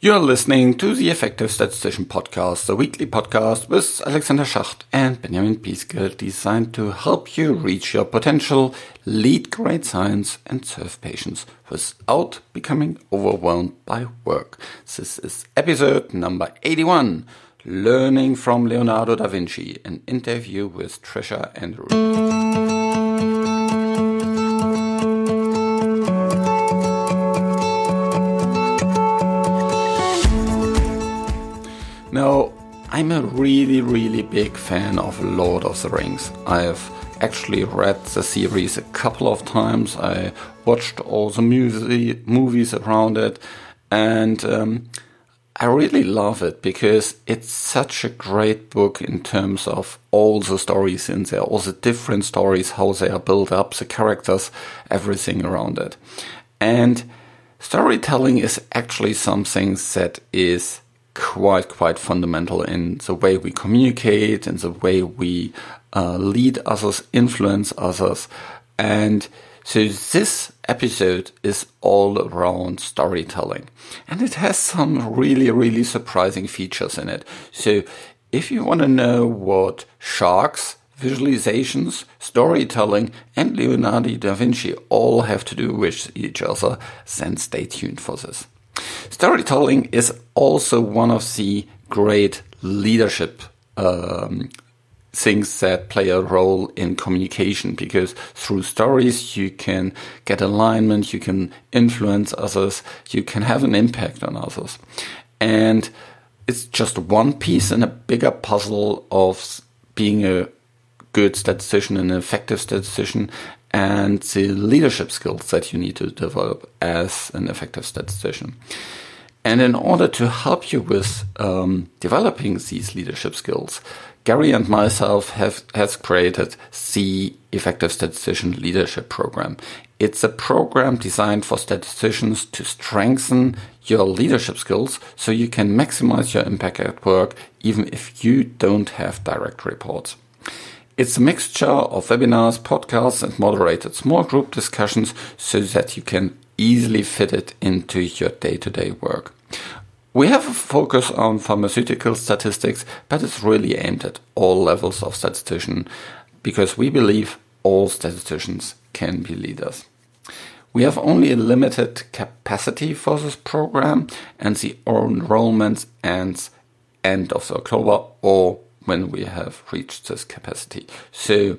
You're listening to the Effective Statistician Podcast, the weekly podcast with Alexander Schacht and Benjamin Piske, designed to help you reach your potential, lead great science, and serve patients without becoming overwhelmed by work. This is episode number 81 Learning from Leonardo da Vinci, an interview with Tricia and Now, I'm a really, really big fan of Lord of the Rings. I've actually read the series a couple of times. I watched all the movie, movies around it, and um, I really love it because it's such a great book in terms of all the stories in there, all the different stories, how they are built up, the characters, everything around it. And storytelling is actually something that is quite quite fundamental in the way we communicate and the way we uh, lead others, influence others, and so this episode is all around storytelling, and it has some really really surprising features in it. So if you want to know what sharks visualizations, storytelling, and Leonardo da Vinci all have to do with each other, then stay tuned for this. Storytelling is also one of the great leadership um, things that play a role in communication because through stories you can get alignment, you can influence others, you can have an impact on others. And it's just one piece in a bigger puzzle of being a good statistician, an effective statistician, and the leadership skills that you need to develop as an effective statistician. And in order to help you with um, developing these leadership skills, Gary and myself have has created the Effective Statistician Leadership Program. It's a program designed for statisticians to strengthen your leadership skills so you can maximize your impact at work even if you don't have direct reports. It's a mixture of webinars, podcasts, and moderated small group discussions so that you can easily fit it into your day to day work. We have a focus on pharmaceutical statistics, but it's really aimed at all levels of statistician because we believe all statisticians can be leaders. We have only a limited capacity for this program, and the enrollment ends end of October or when we have reached this capacity. So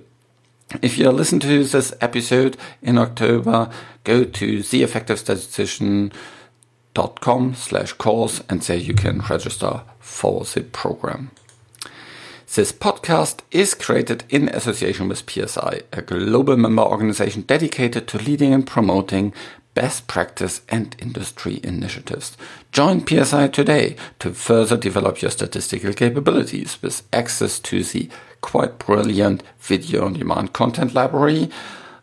if you listen to this episode in October, go to theeffectivestatistician.com slash course and there you can register for the program. This podcast is created in association with PSI, a global member organization dedicated to leading and promoting best practice and industry initiatives. Join PSI today to further develop your statistical capabilities with access to the quite brilliant video on demand content library,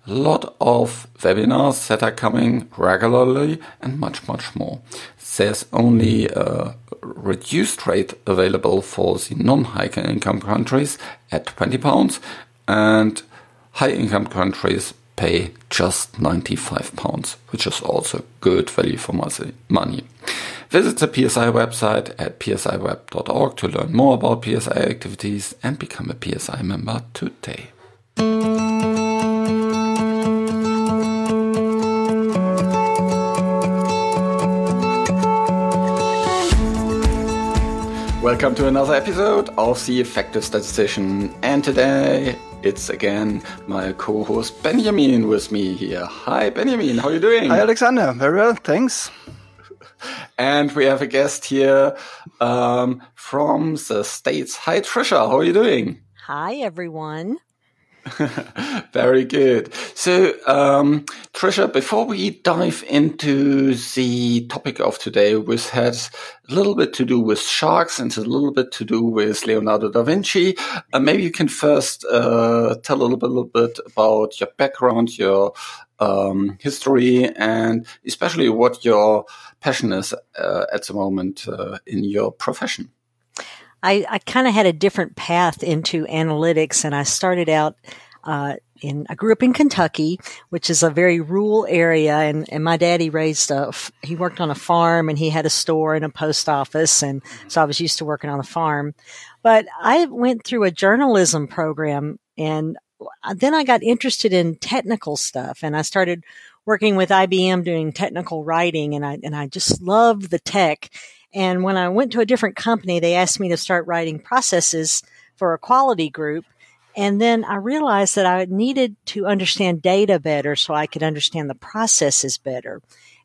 a lot of webinars that are coming regularly, and much, much more. There's only a reduced rate available for the non high income countries at 20 pounds and high income countries pay just 95 pounds, which is also good value for money. Visit the PSI website at psiweb.org to learn more about PSI activities and become a PSI member today. Welcome to another episode of The Effective Statistician. And today it's again my co-host Benjamin with me here. Hi Benjamin, how are you doing? Hi Alexander, very well, thanks. And we have a guest here um, from the States. Hi Tricia, how are you doing? Hi everyone. Very good. So, um, Tricia, before we dive into the topic of today, which has a little bit to do with sharks and a little bit to do with Leonardo da Vinci, uh, maybe you can first uh, tell a little bit, little bit, about your background, your um, history, and especially what your passion is uh, at the moment uh, in your profession. I, I kind of had a different path into analytics, and I started out Uh, in I grew up in Kentucky, which is a very rural area, and, and my daddy raised a he worked on a farm and he had a store and a post office, and so I was used to working on a farm. But I went through a journalism program, and then I got interested in technical stuff, and I started working with IBM doing technical writing, and I and I just loved the tech. And when I went to a different company, they asked me to start writing processes for a quality group and then I realized that I needed to understand data better so I could understand the processes better.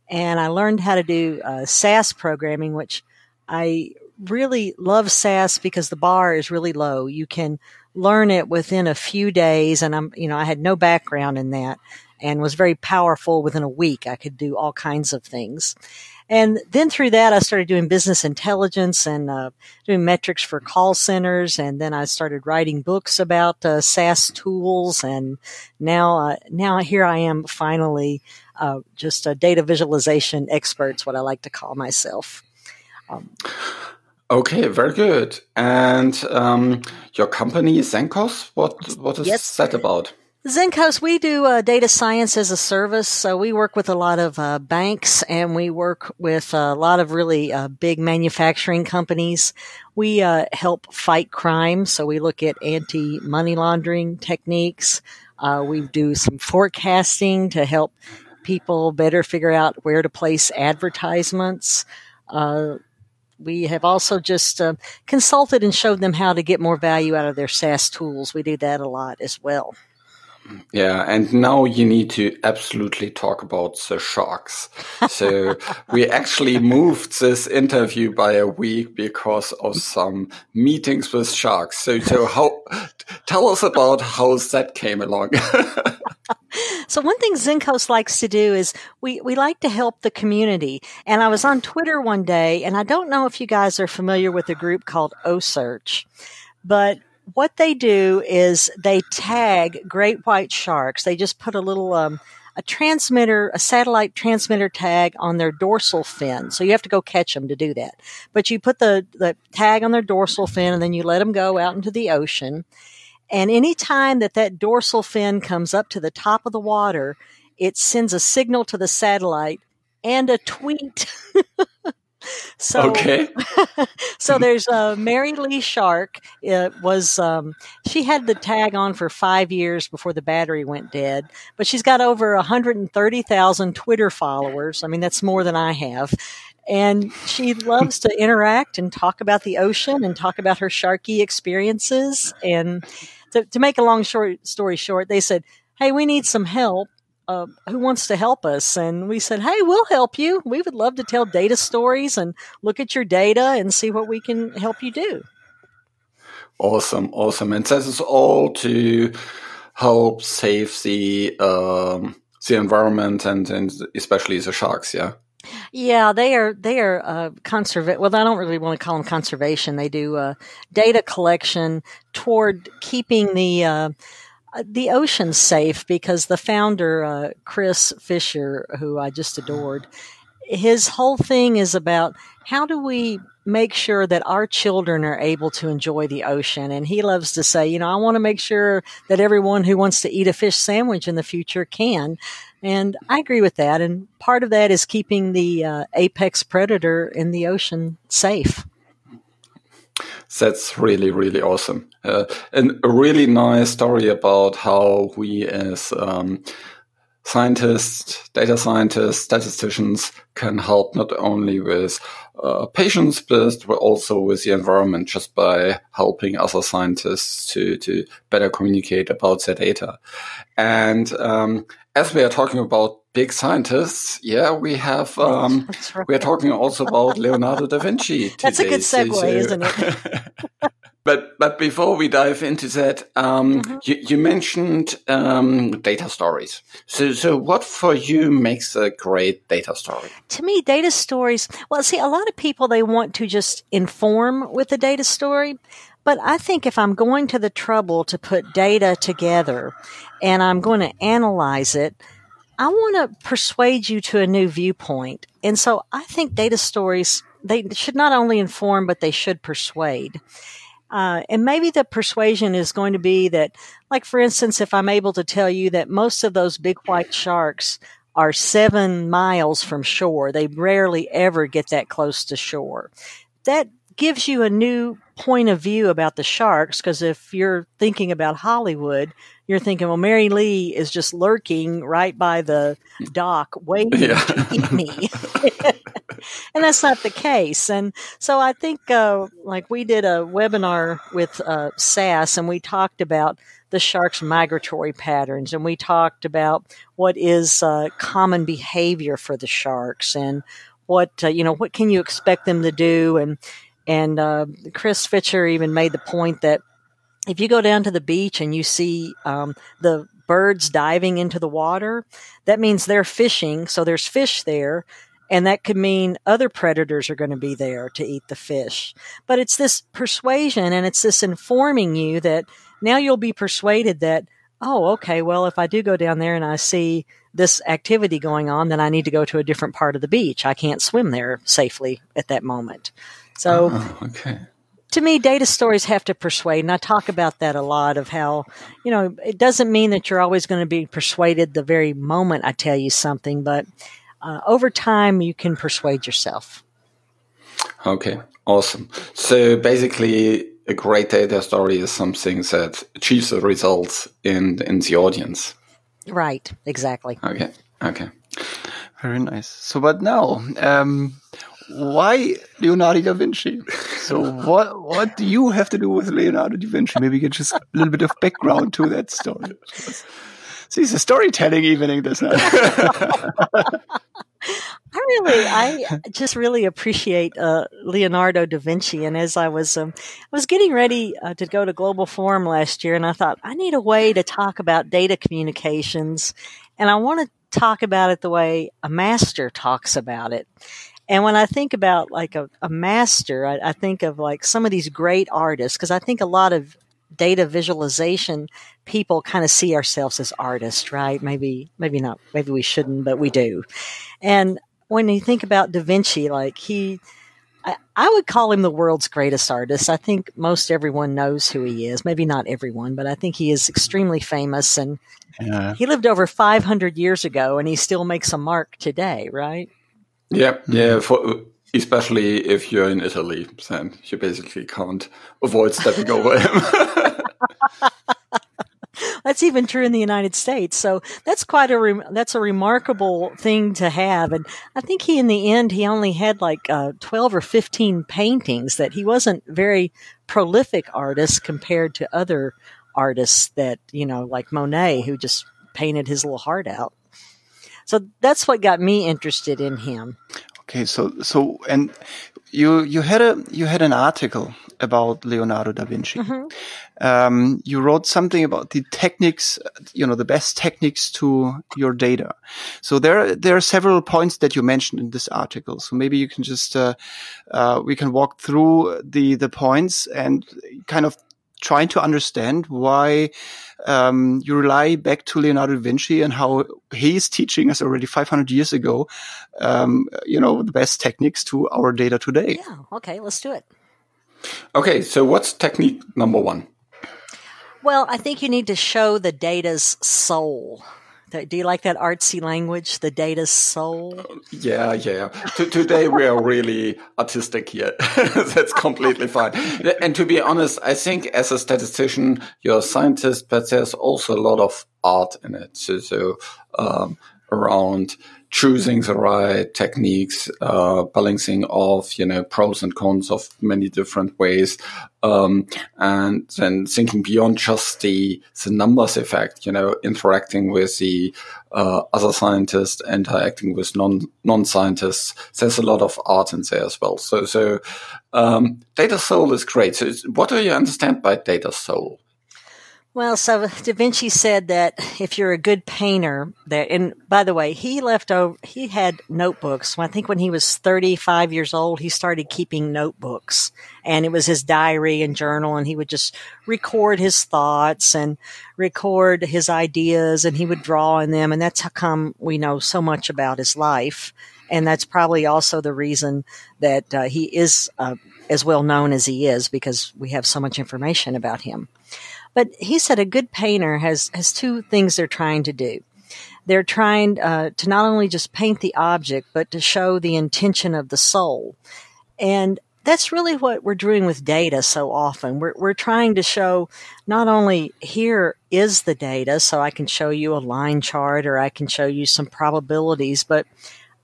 And I learned how to do uh, SAS programming, which I really love SAS because the bar is really low. You can learn it within a few days. And I'm, you know, I had no background in that and was very powerful within a week. I could do all kinds of things. And then through that, I started doing business intelligence and uh, doing metrics for call centers. And then I started writing books about uh, SAS tools. And now, uh, now here I am finally uh, just a data visualization expert, what I like to call myself. Um, Okay, very good. And um, your company, Zencos, what what is yes. that about? Zencos, we do uh, data science as a service. So we work with a lot of uh, banks and we work with a lot of really uh, big manufacturing companies. We uh, help fight crime. So we look at anti money laundering techniques. Uh, we do some forecasting to help people better figure out where to place advertisements. Uh, we have also just consulted and showed them how to get more value out of their SAS tools. We do that a lot as well. Yeah, and now you need to absolutely talk about the sharks. So we actually moved this interview by a week because of some meetings with sharks. So, so how? Tell us about how that came along. so one thing Zencos likes to do is we we like to help the community. And I was on Twitter one day, and I don't know if you guys are familiar with a group called OCEARCH, but what they do is they tag great white sharks. They just put a little um, a transmitter, a satellite transmitter tag on their dorsal fin. So you have to go catch them to do that. But you put the, the tag on their dorsal fin and then you let them go out into the ocean. And anytime that that dorsal fin comes up to the top of the water, it sends a signal to the satellite and a tweet So, okay. so there's a uh, Mary Lee Shark. It was um, she had the tag on for five years before the battery went dead, but she's got over 130,000 Twitter followers. I mean, that's more than I have. And she loves to interact and talk about the ocean and talk about her sharky experiences. And to, to make a long short story short, they said, "Hey, we need some help." Uh, who wants to help us? And we said, hey, we'll help you. We would love to tell data stories and look at your data and see what we can help you do. Awesome, awesome. And this is all to help save the um, the environment and, and especially the sharks, yeah. Yeah, they are they are uh, conserva- Well, I don't really want to call them conservation. They do uh, data collection toward keeping the uh, uh, the ocean's safe because the founder, uh, Chris Fischer, who I just adored, his whole thing is about how do we make sure that our children are able to enjoy the ocean. And he loves to say, you know, I want to make sure that everyone who wants to eat a fish sandwich in the future can. And I agree with that. And part of that is keeping the uh, apex predator in the ocean safe. That's really, really awesome. Uh, and a really nice story about how we as um, scientists, data scientists, statisticians can help not only with uh, patients, but also with the environment just by helping other scientists to, to better communicate about their data. And um, as we are talking about big scientists, yeah, we have um, right. we are talking also about Leonardo da Vinci. Today. That's a good segue, so, isn't it? but but before we dive into that, um, mm-hmm. you, you, mentioned um, data stories. So so what for you makes a great data story? To me, data stories. Well, see, a lot of people they want to just inform with a data story. But I think if I'm going to the trouble to put data together and I'm going to analyze it, I want to persuade you to a new viewpoint. And so I think data stories, they should not only inform, but they should persuade. Uh, and maybe the persuasion is going to be that, like, for instance, if I'm able to tell you that most of those big white sharks are seven miles from shore, they rarely ever get that close to shore. That gives you a new point of view about the sharks because if you're thinking about Hollywood, you're thinking, well, Mary Lee is just lurking right by the dock waiting yeah. to eat me. and that's not the case. And so I think, uh, like, we did a webinar with uh, SAS and we talked about the shark's migratory patterns and we talked about what is uh, common behavior for the sharks and what, uh, you know, what can you expect them to do and and uh, Chris Fischer even made the point that if you go down to the beach and you see um, the birds diving into the water, that means they're fishing. So there's fish there. And that could mean other predators are going to be there to eat the fish. But it's this persuasion and it's this informing you that now you'll be persuaded that, oh, okay, well, if I do go down there and I see this activity going on, then I need to go to a different part of the beach. I can't swim there safely at that moment. So, oh, okay. To me, data stories have to persuade, and I talk about that a lot of how, you know, it doesn't mean that you're always going to be persuaded the very moment I tell you something, but uh, over time you can persuade yourself. Okay, awesome. So basically, a great data story is something that achieves the results in in the audience. Right. Exactly. Okay. Okay. Very nice. So, but now, um, why Leonardo da Vinci? So what what do you have to do with Leonardo da Vinci? Maybe you get just a little bit of background to that story. See, it's a storytelling evening this night. I really, I just really appreciate uh, Leonardo da Vinci. And as I was, um, I was getting ready uh, to go to Global Forum last year, and I thought I need a way to talk about data communications, and I want to talk about it the way a master talks about it. And when I think about like a, a master, I, I think of like some of these great artists because I think a lot of data visualization people kind of see ourselves as artists, right? Maybe, maybe not, maybe we shouldn't, but we do. And when you think about Da Vinci, like he, I, I, would call him the world's greatest artist. I think most everyone knows who he is. Maybe not everyone, but I think he is extremely famous and yeah. he lived over 500 years ago and he still makes a mark today, right? Yeah, yeah. For, especially if you're in Italy, then you basically can't avoid stepping over him. that's even true in the United States. So that's quite a re- that's a remarkable thing to have. And I think he, in the end, he only had like uh, twelve or fifteen paintings. That he wasn't very prolific artist compared to other artists that you know, like Monet, who just painted his little heart out. So that's what got me interested in him. Okay, so so and you you had a you had an article about Leonardo da Vinci. Mm-hmm. Um, you wrote something about the techniques, you know, the best techniques to your data. So there there are several points that you mentioned in this article. So maybe you can just uh, uh, we can walk through the the points and kind of trying to understand why um, you rely back to Leonardo da Vinci and how he is teaching us already 500 years ago, um, you know, the best techniques to our data today. Yeah. Okay. Let's do it. Okay. So what's technique number one? Well, I think you need to show the data's soul. Do you like that artsy language, the data's soul? Yeah, yeah. today we are really artistic here. That's completely fine. And to be honest, I think as a statistician, you're a scientist, but there's also a lot of art in it. So, so um, around choosing the right techniques, uh, balancing off, you know, pros and cons of many different ways, um, and then thinking beyond just the the numbers effect, you know, interacting with the uh, other scientists, interacting with non non scientists. There's a lot of art in there as well. So so um, data soul is great. So what do you understand by data soul? Well, so Da Vinci said that if you're a good painter, that, and by the way, he left over, he had notebooks. I think when he was 35 years old, he started keeping notebooks and it was his diary and journal and he would just record his thoughts and record his ideas and he would draw in them. And that's how come we know so much about his life and that's probably also the reason that uh, he is uh, as well known as he is because we have so much information about him. But he said a good painter has has two things they're trying to do. They're trying uh, to not only just paint the object, but to show the intention of the soul. And that's really what we're doing with data so often. We're, we're trying to show not only here is the data, so I can show you a line chart or I can show you some probabilities, but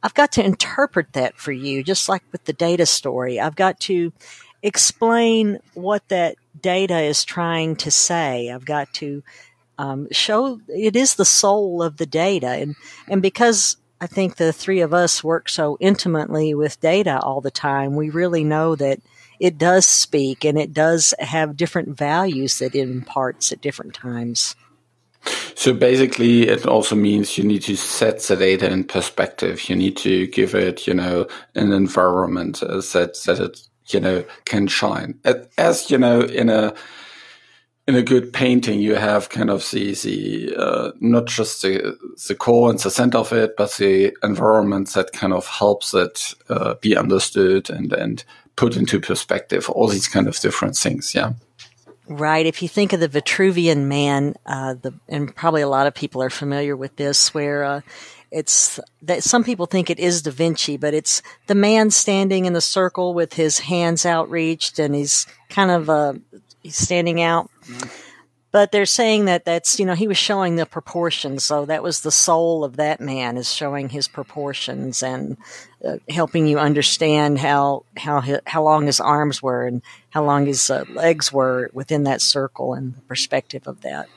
I've got to interpret that for you, just like with the data story. I've got to explain what that data is trying to say. I've got to um, show it is the soul of the data, and and because I think the three of us work so intimately with data all the time, we really know that it does speak and it does have different values that it imparts at different times. So basically, it also means you need to set the data in perspective. You need to give it, you know, an environment uh, that that it, you know, can shine. As you know, in a in a good painting, you have kind of the the uh, not just the the core and the center of it, but the environment that kind of helps it uh, be understood and and put into perspective. All these kind of different things. Yeah. Right. If you think of the Vitruvian Man, uh, the, and probably a lot of people are familiar with this, where uh, it's that some people think it is Da Vinci, but it's the man standing in the circle with his hands outreached, and he's kind of uh, he's standing out. Mm-hmm but they're saying that that's you know he was showing the proportions. So that was the soul of that man is showing his proportions and uh, helping you understand how how how long his arms were and how long his uh, legs were within that circle and the perspective of that.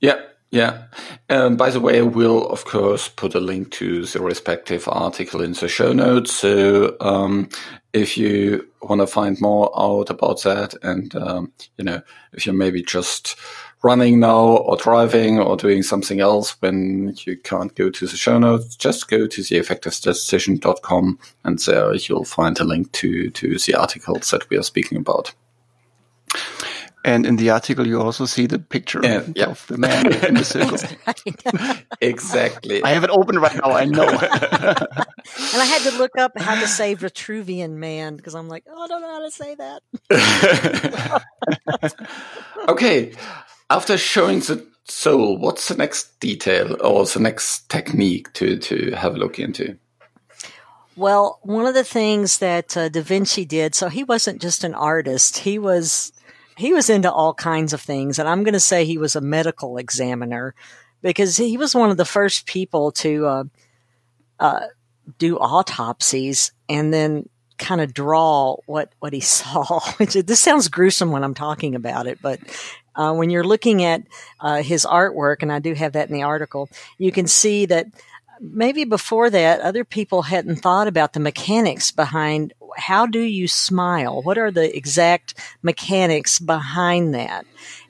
Yeah yeah. Um, by the way, we'll of course put a link to the respective article in the show notes. So um, if you want to find more out about that, and um, you know, if you're maybe just running now or driving or doing something else when you can't go to the show notes, just go to the effectivestatistician.com and there you'll find a link to, to the articles that we are speaking about. And in the article, you also see the picture yeah, yeah. of the man in the circle. exactly. I have it open right now. I know. and I had to look up how to say Vitruvian man because I'm like, oh, I don't know how to say that. okay. After showing the soul, what's the next detail or the next technique to, to have a look into? Well, one of the things that uh, Da Vinci did, so he wasn't just an artist, he was he was into all kinds of things. And I'm going to say he was a medical examiner because he was one of the first people to uh, uh, do autopsies and then kind of draw what, what he saw. Which this sounds gruesome when I'm talking about it, but uh, when you're looking at uh, his artwork, and I do have that in the article, you can see that maybe before that, other people hadn't thought about the mechanics behind how do you smile? What are the exact mechanics behind that?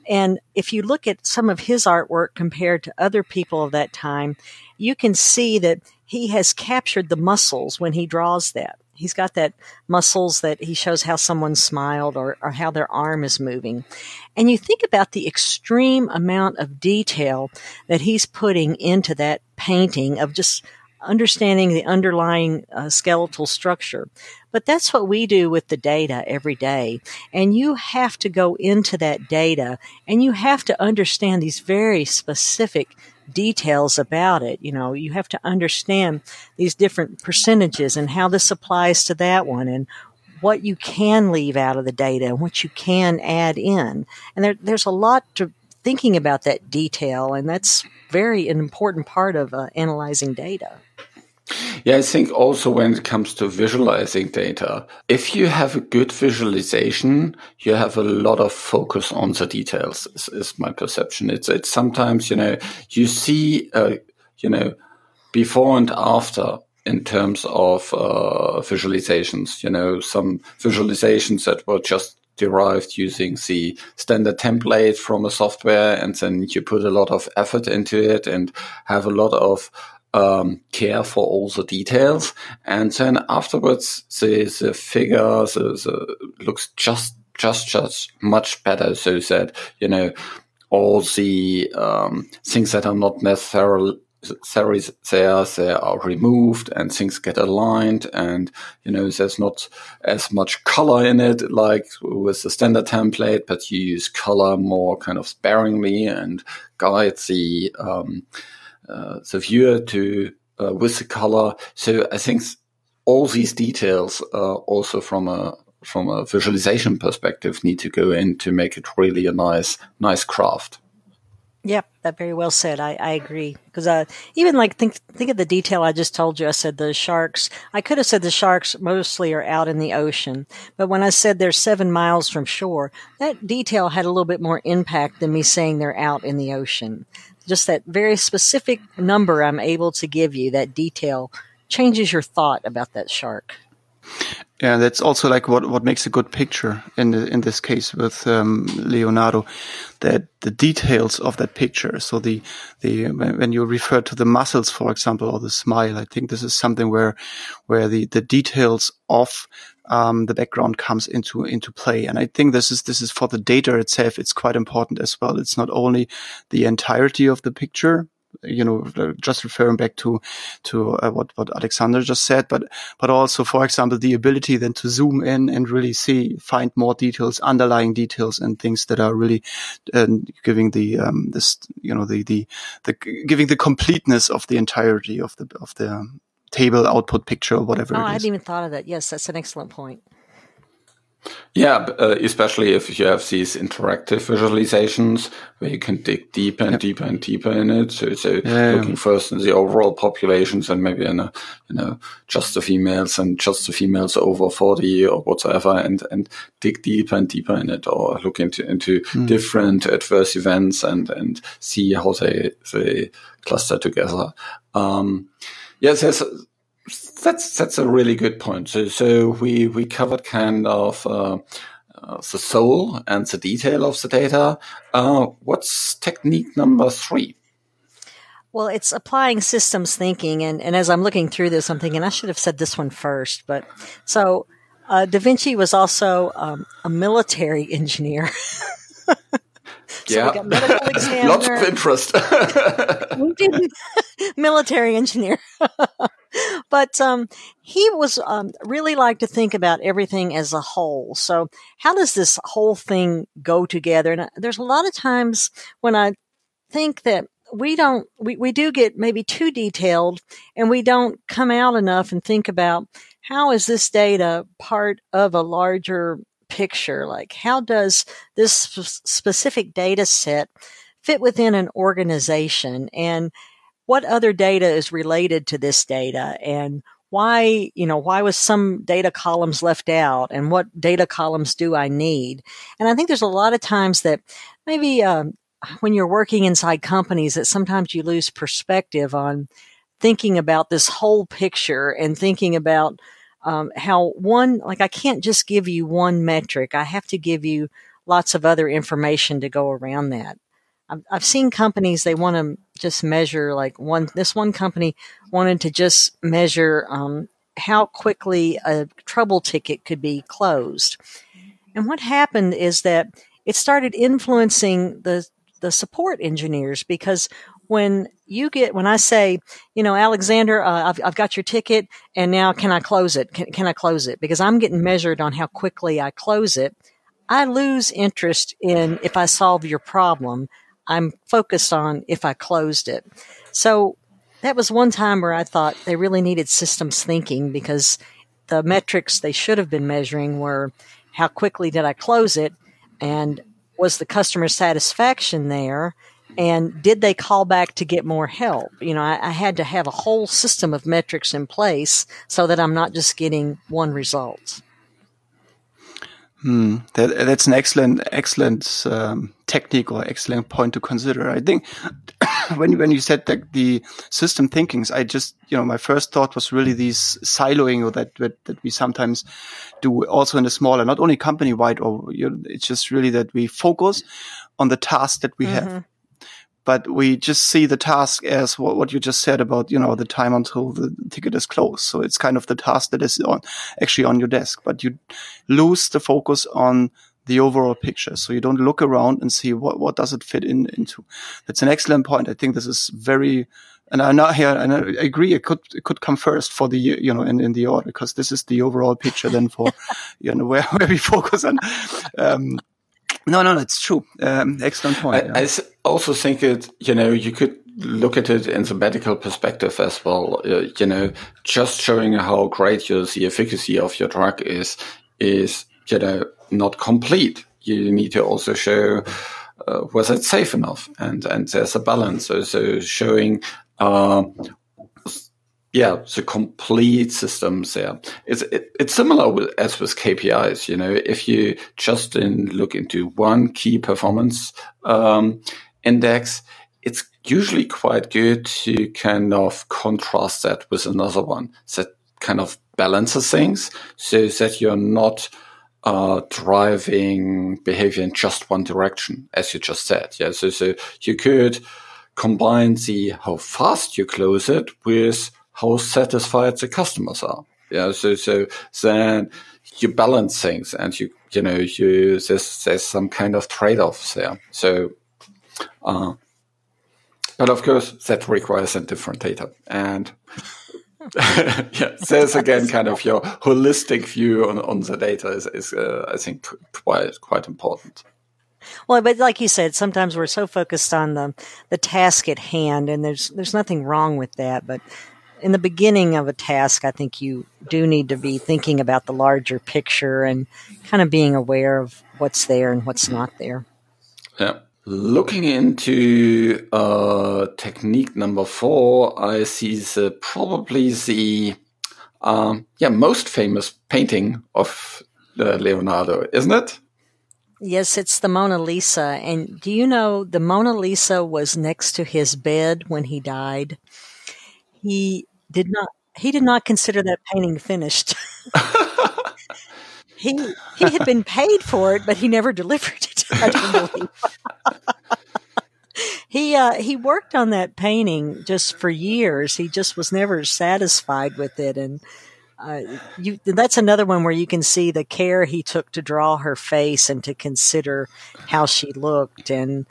And if you look at some of his artwork compared to other people of that time, you can see that he has captured the muscles when he draws that. He's got that muscles that he shows how someone smiled or, or how their arm is moving. And you think about the extreme amount of detail that he's putting into that painting of just understanding the underlying uh, skeletal structure. But that's what we do with the data every day. And you have to go into that data and you have to understand these very specific details about it. You know, you have to understand these different percentages and how this applies to that one and what you can leave out of the data and what you can add in. And there, there's a lot to thinking about that detail, and that's very an important part of uh, analyzing data. Yeah, I think also when it comes to visualizing data, if you have a good visualization, you have a lot of focus on the details. Is, is my perception. It's it's sometimes you know you see uh, you know before and after in terms of uh, visualizations. You know some visualizations that were just derived using the standard template from a software and then you put a lot of effort into it and have a lot of um, care for all the details. And then afterwards, the, the figure the, the looks just, just, just much better. So that, you know, all the um, things that are not necessarily series there, they are removed and things get aligned and, you know, there's not as much color in it like with the standard template, but you use color more kind of sparingly and guide the, um, the viewer to, uh, with the color. So I think all these details, uh, also from a, from a visualization perspective need to go in to make it really a nice, nice craft. Yep, that very well said. I, I agree because uh, even like think think of the detail I just told you. I said the sharks. I could have said the sharks mostly are out in the ocean, but when I said they're seven miles from shore, that detail had a little bit more impact than me saying they're out in the ocean. Just that very specific number I'm able to give you, that detail changes your thought about that shark. Yeah, that's also like what, what makes a good picture in the, in this case with um, Leonardo, that the details of that picture. So the the when you refer to the muscles, for example, or the smile, I think this is something where where the the details of um, the background comes into into play. And I think this is this is for the data itself. It's quite important as well. It's not only the entirety of the picture, you know, just referring back to to uh, what what Alexander just said, but but also, for example, the ability then to zoom in and really see, find more details, underlying details, and things that are really uh, giving the um, this you know the the the giving the completeness of the entirety of the of the table output picture or whatever. Oh, I hadn't even thought of that. Yes, that's an excellent point. Yeah, uh, especially if you have these interactive visualizations where you can dig deeper and yep. deeper and deeper in it. So, so yeah, looking first in the overall populations and maybe in a, you know, just the females and just the females over 40 or whatever and, and dig deeper and deeper in it or look into, into mm. different adverse events and, and see how they, they cluster together. Um, yes, that's that's a really good point. So so we we covered kind of uh, uh, the soul and the detail of the data. Uh, what's technique number three? Well, it's applying systems thinking, and and as I'm looking through this, I'm thinking I should have said this one first. But so uh, Da Vinci was also um, a military engineer. So yeah, lots of interest. we did military engineer, but um, he was um, really like to think about everything as a whole. So, how does this whole thing go together? And uh, there's a lot of times when I think that we don't, we, we do get maybe too detailed and we don't come out enough and think about how is this data part of a larger picture? Like, how does this sp- specific data set fit within an organization? And what other data is related to this data? And why, you know, why was some data columns left out and what data columns do I need? And I think there's a lot of times that maybe, um, when you're working inside companies that sometimes you lose perspective on thinking about this whole picture and thinking about um, how one, like I can't just give you one metric. I have to give you lots of other information to go around that. I've, I've seen companies, they want to just measure like one, this one company wanted to just measure, um, how quickly a trouble ticket could be closed. And what happened is that it started influencing the the support engineers because when you get when I say, you know, Alexander, uh, I've, I've got your ticket, and now can I close it? Can, can I close it? Because I'm getting measured on how quickly I close it. I lose interest in if I solve your problem. I'm focused on if I closed it. So that was one time where I thought they really needed systems thinking because the metrics they should have been measuring were how quickly did I close it and was the customer satisfaction there and did they call back to get more help? You know, I, I, had to have a whole system of metrics in place so that I'm not just getting one result. Hmm, that, that's an excellent, excellent um, technique or excellent point to consider. I think when when you said that the system thinkings, I just you know my first thought was really these siloing or that that, that we sometimes do also in a smaller, not only company wide, or you know, it's just really that we focus on the task that we mm -hmm. have but we just see the task as what, what, you just said about, you know, the time until the ticket is closed. So it's kind of the task that is on actually on your desk, but you lose the focus on the overall picture. So you don't look around and see what, what does it fit in into. That's an excellent point. I think this is very, and I'm not here, and I agree. It could it could come first for the you know in, in the order because this is the overall picture. Then for you know where, where we focus on. Um, no, no, that's true. Um, excellent point. I, yeah. I, also think it. You know, you could look at it in the medical perspective as well. Uh, you know, just showing how great your the efficacy of your drug is is you know not complete. You need to also show uh, was it safe enough, and and there's a balance. So, so showing. Uh, yeah, the complete systems there. It's it, it's similar with, as with KPIs. You know, if you just in look into one key performance um, index, it's usually quite good to kind of contrast that with another one that kind of balances things so that you're not uh, driving behavior in just one direction, as you just said. Yeah, so so you could combine the how fast you close it with how satisfied the customers are. Yeah, so so then you balance things, and you you know you there's there's some kind of trade offs there. So. Uh, but of course, that requires a different data. And yeah, there's again kind of your holistic view on, on the data is, is uh, I think, quite quite important. Well, but like you said, sometimes we're so focused on the the task at hand, and there's there's nothing wrong with that. But in the beginning of a task, I think you do need to be thinking about the larger picture and kind of being aware of what's there and what's not there. Yeah. Looking into uh, technique number four, I see the probably the um, yeah most famous painting of uh, Leonardo, isn't it? Yes, it's the Mona Lisa. And do you know the Mona Lisa was next to his bed when he died? He did not. He did not consider that painting finished. he he had been paid for it, but he never delivered it. I don't believe. he uh, he worked on that painting just for years. He just was never satisfied with it, and uh, you that's another one where you can see the care he took to draw her face and to consider how she looked and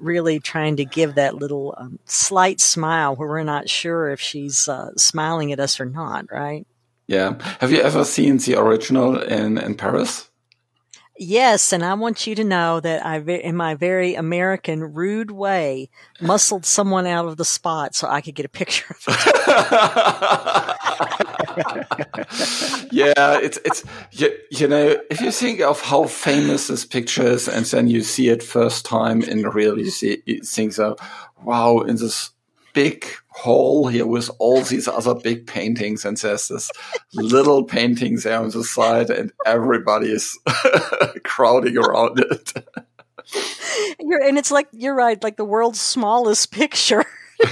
really trying to give that little um, slight smile where we're not sure if she's uh, smiling at us or not, right? Yeah. Have you ever seen the original in in Paris? Yes, and I want you to know that I, in my very American, rude way, muscled someone out of the spot so I could get a picture of it. yeah, it's it's you, you, know if you think of how famous this picture is, and then you see it first time in real, you see you think so, wow, in this big hall here with all these other big paintings, and there's this little painting there on the side, and everybody is crowding around it. You're, and it's like you're right, like the world's smallest picture.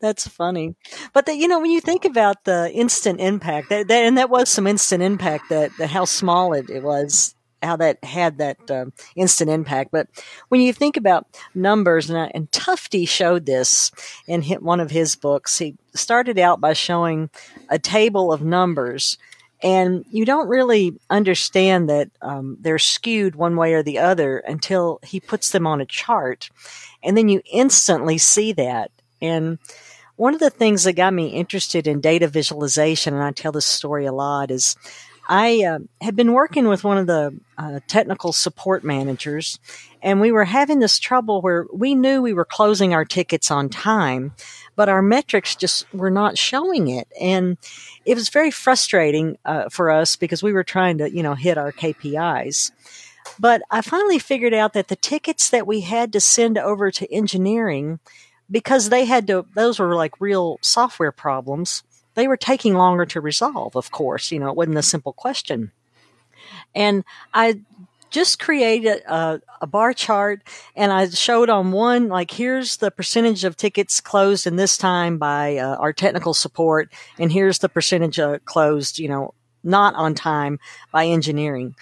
That's funny. But you know, when you think about the instant impact, that, that, and that was some instant impact that, that how small it, it was how that had that uh, instant impact. But when you think about numbers, and, and Tufte showed this in one of his books, he started out by showing a table of numbers. And you don't really understand that um, they're skewed one way or the other until he puts them on a chart. And then you instantly see that. And one of the things that got me interested in data visualization, and I tell this story a lot, is I uh, had been working with one of the uh, technical support managers, and we were having this trouble where we knew we were closing our tickets on time, but our metrics just were not showing it. And it was very frustrating uh, for us because we were trying to, you know, hit our KPIs. But I finally figured out that the tickets that we had to send over to engineering, because they had to, those were like real software problems they were taking longer to resolve, of course. You know, it wasn't a simple question. And I just created a, a, bar chart and I showed on one, like, here's the percentage of tickets closed in this time by uh, our technical support, and here's the percentage uh, closed, you know, not on time by engineering.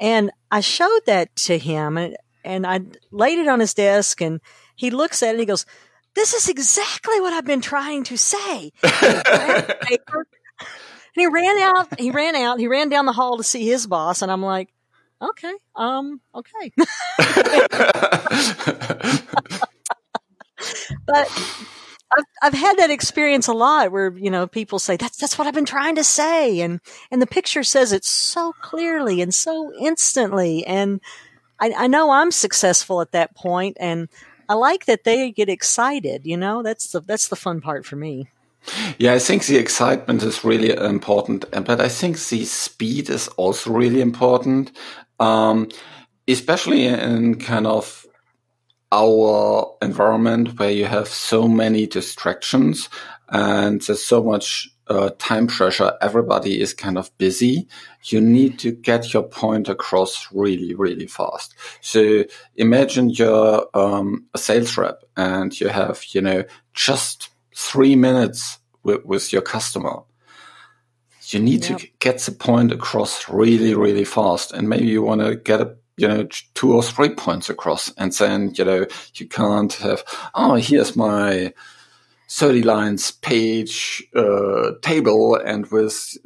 And I showed that to him and, and I laid it on his desk and he looks at it and he goes, this is exactly what I've been trying to say. and he ran out, he ran out, he ran down the hall to see his boss, and I'm like, okay, um, okay. but I've, I've had that experience a lot where, you know, people say, that's, that's what I've been trying to say. And, and the picture says it so clearly and so instantly. And I, I know I'm successful at that point and I like that they get excited, you know, that's the, that's the fun part for me. Yeah, I think the excitement is really important, but I think the speed is also really important, um, especially in kind of our environment where you have so many distractions and there's so much uh, time pressure. Everybody is kind of busy. You need to get your point across really, really fast. So imagine you're um, a sales rep and you have, you know, just three minutes with, with your customer. You need yep. to get the point across really, really fast. And maybe you want to get a you know, two or three points across. And then, you know, you can't have, oh, here's my 30 lines page uh, table and with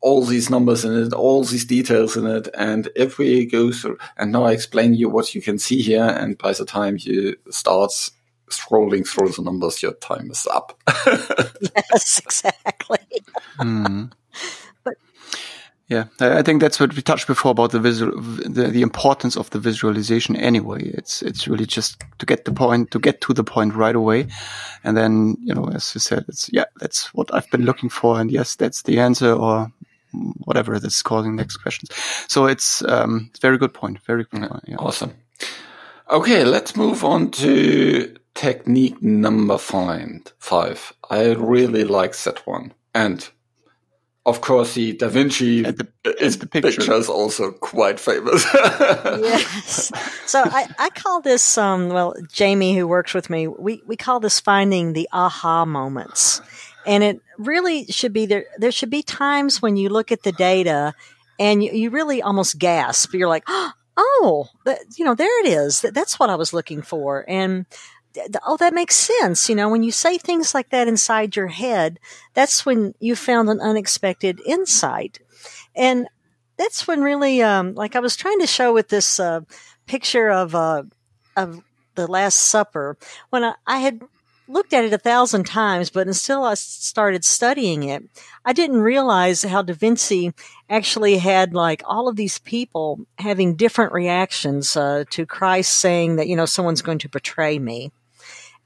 all these numbers in it, all these details in it. And if we go through, and now I explain you what you can see here. And by the time you start scrolling through the numbers, your time is up. yes, exactly. mm. Yeah, I think that's what we touched before about the visual, the, the importance of the visualization. Anyway, it's it's really just to get the point, to get to the point right away, and then you know, as you said, it's yeah, that's what I've been looking for, and yes, that's the answer, or whatever that's causing next questions. So it's um, very good point. Very good point. Yeah. Awesome. Okay, let's move on to technique number five. Five. I really like that one, and of course, the Da Vinci the, is the picture. picture. is also quite famous. yes. So I, I call this, um, well, Jamie, who works with me, we, we call this finding the aha moments. And it really should be there. There should be times when you look at the data and you, you really almost gasp. You're like, oh, that, you know, there it is. That's what I was looking for. And oh, that makes sense. You know, when you say things like that inside your head, that's when you found an unexpected insight. And that's when really, um, like I was trying to show with this, uh, picture of, uh, of the Last Supper, when I, I had looked at it a thousand times, but until I started studying it, I didn't realize how Da Vinci actually had like all of these people having different reactions uh, to Christ saying that, you know, someone's going to betray me.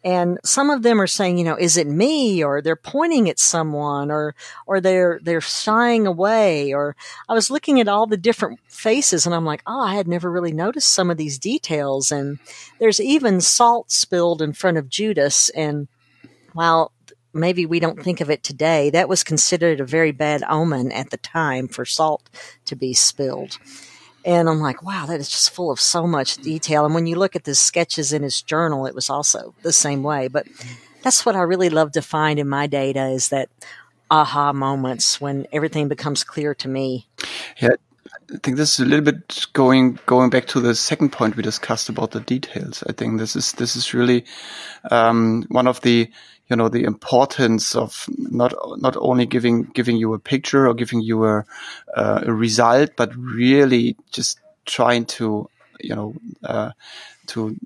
And some of them are saying, you know, is it me? Or they're pointing at someone or, or they're, they're shying away. Or I was looking at all the different faces and I'm like, oh, I had never really noticed some of these details. And there's even salt spilled in front of Judas. And while maybe we don't think of it today, that was considered a very bad omen at the time for salt to be spilled. And I'm like, wow, that is just full of so much detail. And when you look at the sketches in his journal, it was also the same way. But that's what I really love to find in my data is that aha moments when everything becomes clear to me. Yeah. I think this is a little bit going going back to the second point we discussed about the details. I think this is this is really um, one of the you know the importance of not not only giving giving you a picture or giving you a, uh, a result, but really just trying to you know uh, to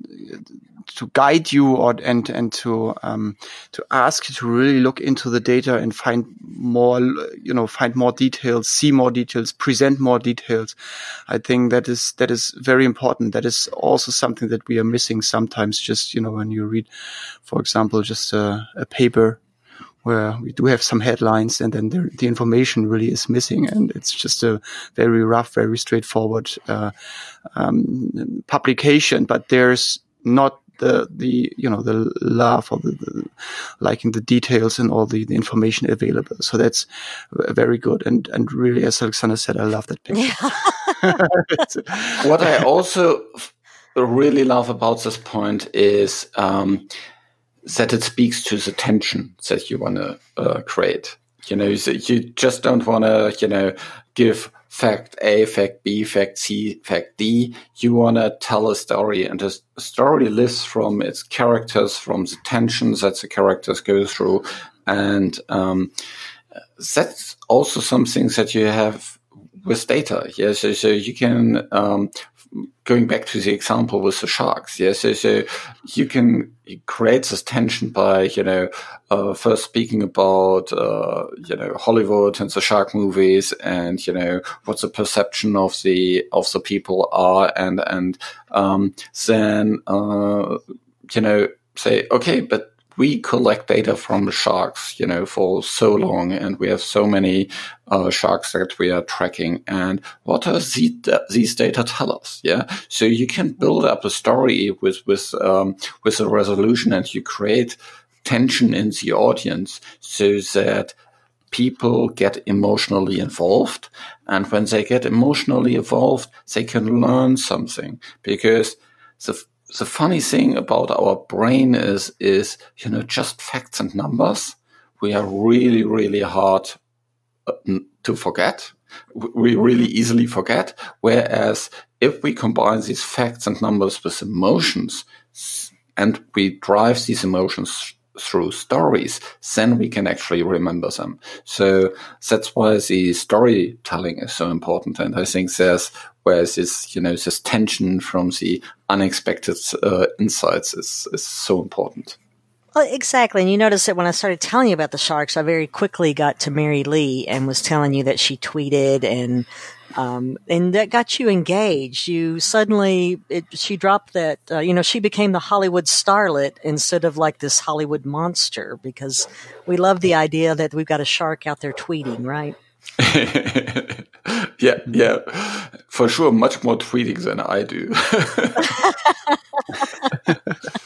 to guide you or and and to um, to ask you to really look into the data and find more you know find more details see more details present more details. I think that is that is very important. That is also something that we are missing sometimes just you know when you read for example just a, a paper where we do have some headlines and then the, the, information really is missing and it's just a very rough very straightforward uh, um, publication but there's not the the you know the love or the, the liking the details and all the, the information available. So that's very good and and really, as Alexander said, I love that picture. Yeah. what I also really love about this point is um, that it speaks to the tension that you want to uh, create. You know, you just don't want to, you know, give fact A, fact B, fact C, fact D. You want to tell a story, and a story lives from its characters, from the tensions that the characters go through, and um, that's also something that you have with data. Yes, so, so you can um, going back to the example with the sharks, yeah, so, so you can create this tension by, you know, uh, first speaking about, uh, you know, Hollywood and the shark movies and, you know, what the perception of the, of the people are and, and, um, then, uh, you know, say, okay, but we collect data from sharks, you know, for so long, and we have so many uh, sharks that we are tracking. And what does these data tell us? Yeah, so you can build up a story with with um, with a resolution, and you create tension in the audience so that people get emotionally involved. And when they get emotionally involved, they can learn something because the the funny thing about our brain is, is, you know, just facts and numbers. We are really, really hard uh, to forget. We really easily forget. Whereas if we combine these facts and numbers with emotions and we drive these emotions through stories, then we can actually remember them. So that's why the storytelling is so important. And I think there's whereas this you know this tension from the unexpected uh, insights is is so important. Well, exactly. And you notice that when I started telling you about the sharks, I very quickly got to Mary Lee and was telling you that she tweeted and um, and that got you engaged. You suddenly, it, she dropped that, uh, you know, she became the Hollywood starlet instead of like this Hollywood monster because we love the idea that we've got a shark out there tweeting, right? yeah, yeah, for sure, much more tweeting than I do.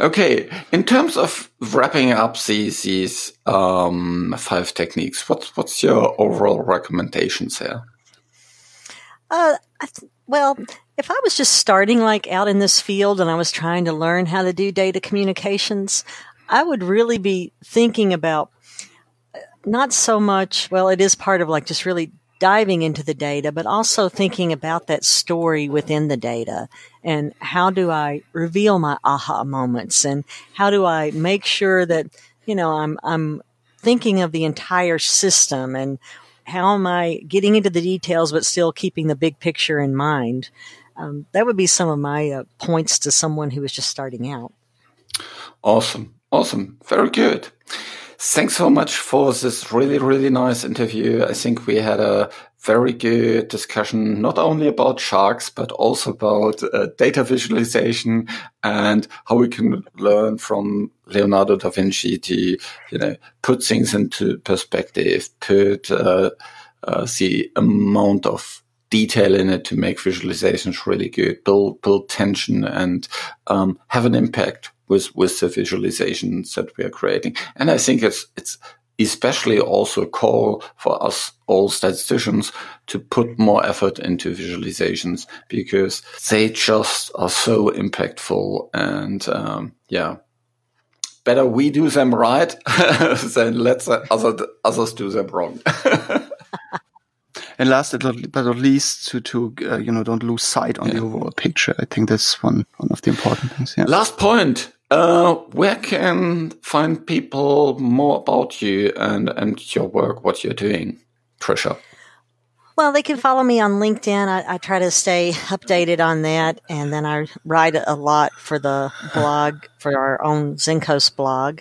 okay, in terms of wrapping up these these um, five techniques, what's what's your overall recommendations here? Uh, well, if I was just starting like out in this field and I was trying to learn how to do data communications, I would really be thinking about not so much, well, it is part of like just really diving into the data, but also thinking about that story within the data and how do I reveal my aha moments and how do I make sure that, you know, I'm, I'm thinking of the entire system and how am I getting into the details, but still keeping the big picture in mind? Um, that would be some of my uh, points to someone who is just starting out. Awesome. Awesome. Very good. Thanks so much for this really, really nice interview. I think we had a very good discussion, not only about sharks, but also about uh, data visualization and how we can learn from Leonardo da Vinci to, you know, put things into perspective, put uh, uh, the amount of detail in it to make visualizations really good, build, build tension and um, have an impact with with the visualizations that we are creating. And I think it's it's especially also a call for us all statisticians to put more effort into visualizations because they just are so impactful and um, yeah better we do them right than let other, others do them wrong and last but not least, to to uh, you know don't lose sight on yeah. the overall picture. I think that's one one of the important things. Yeah. Last point. Uh, where can find people more about you and and your work, what you're doing, Tricia? Well, they can follow me on LinkedIn. I, I, try to stay updated on that, and then I write a lot for the blog for our own Zencos blog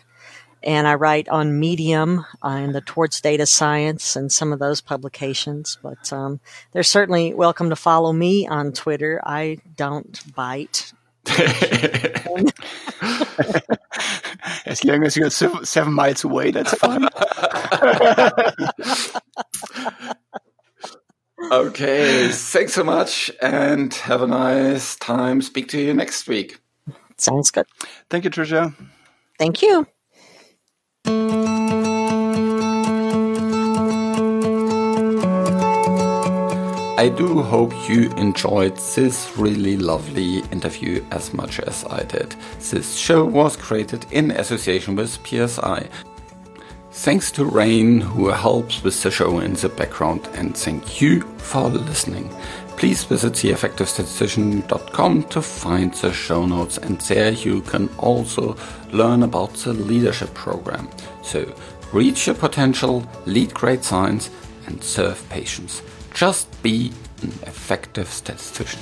and I write on Medium and the Towards Data Science and some of those publications. But um, they're certainly welcome to follow me on Twitter. I don't bite. as long as you're seven miles away, that's fine. okay, thanks so much and have a nice time. Speak to you next week. Sounds good. Thank you, Tricia. Thank you. I do hope you enjoyed this really lovely interview as much as I did. This show was created in association with PSI. Thanks to Rain, who helps with the show in the background, and thank you for listening. Please visit theeffectivestatistician.com to find the show notes, and there you can also learn about the leadership program. So, reach your potential, lead great science, and serve patients. Just be an effective statistician.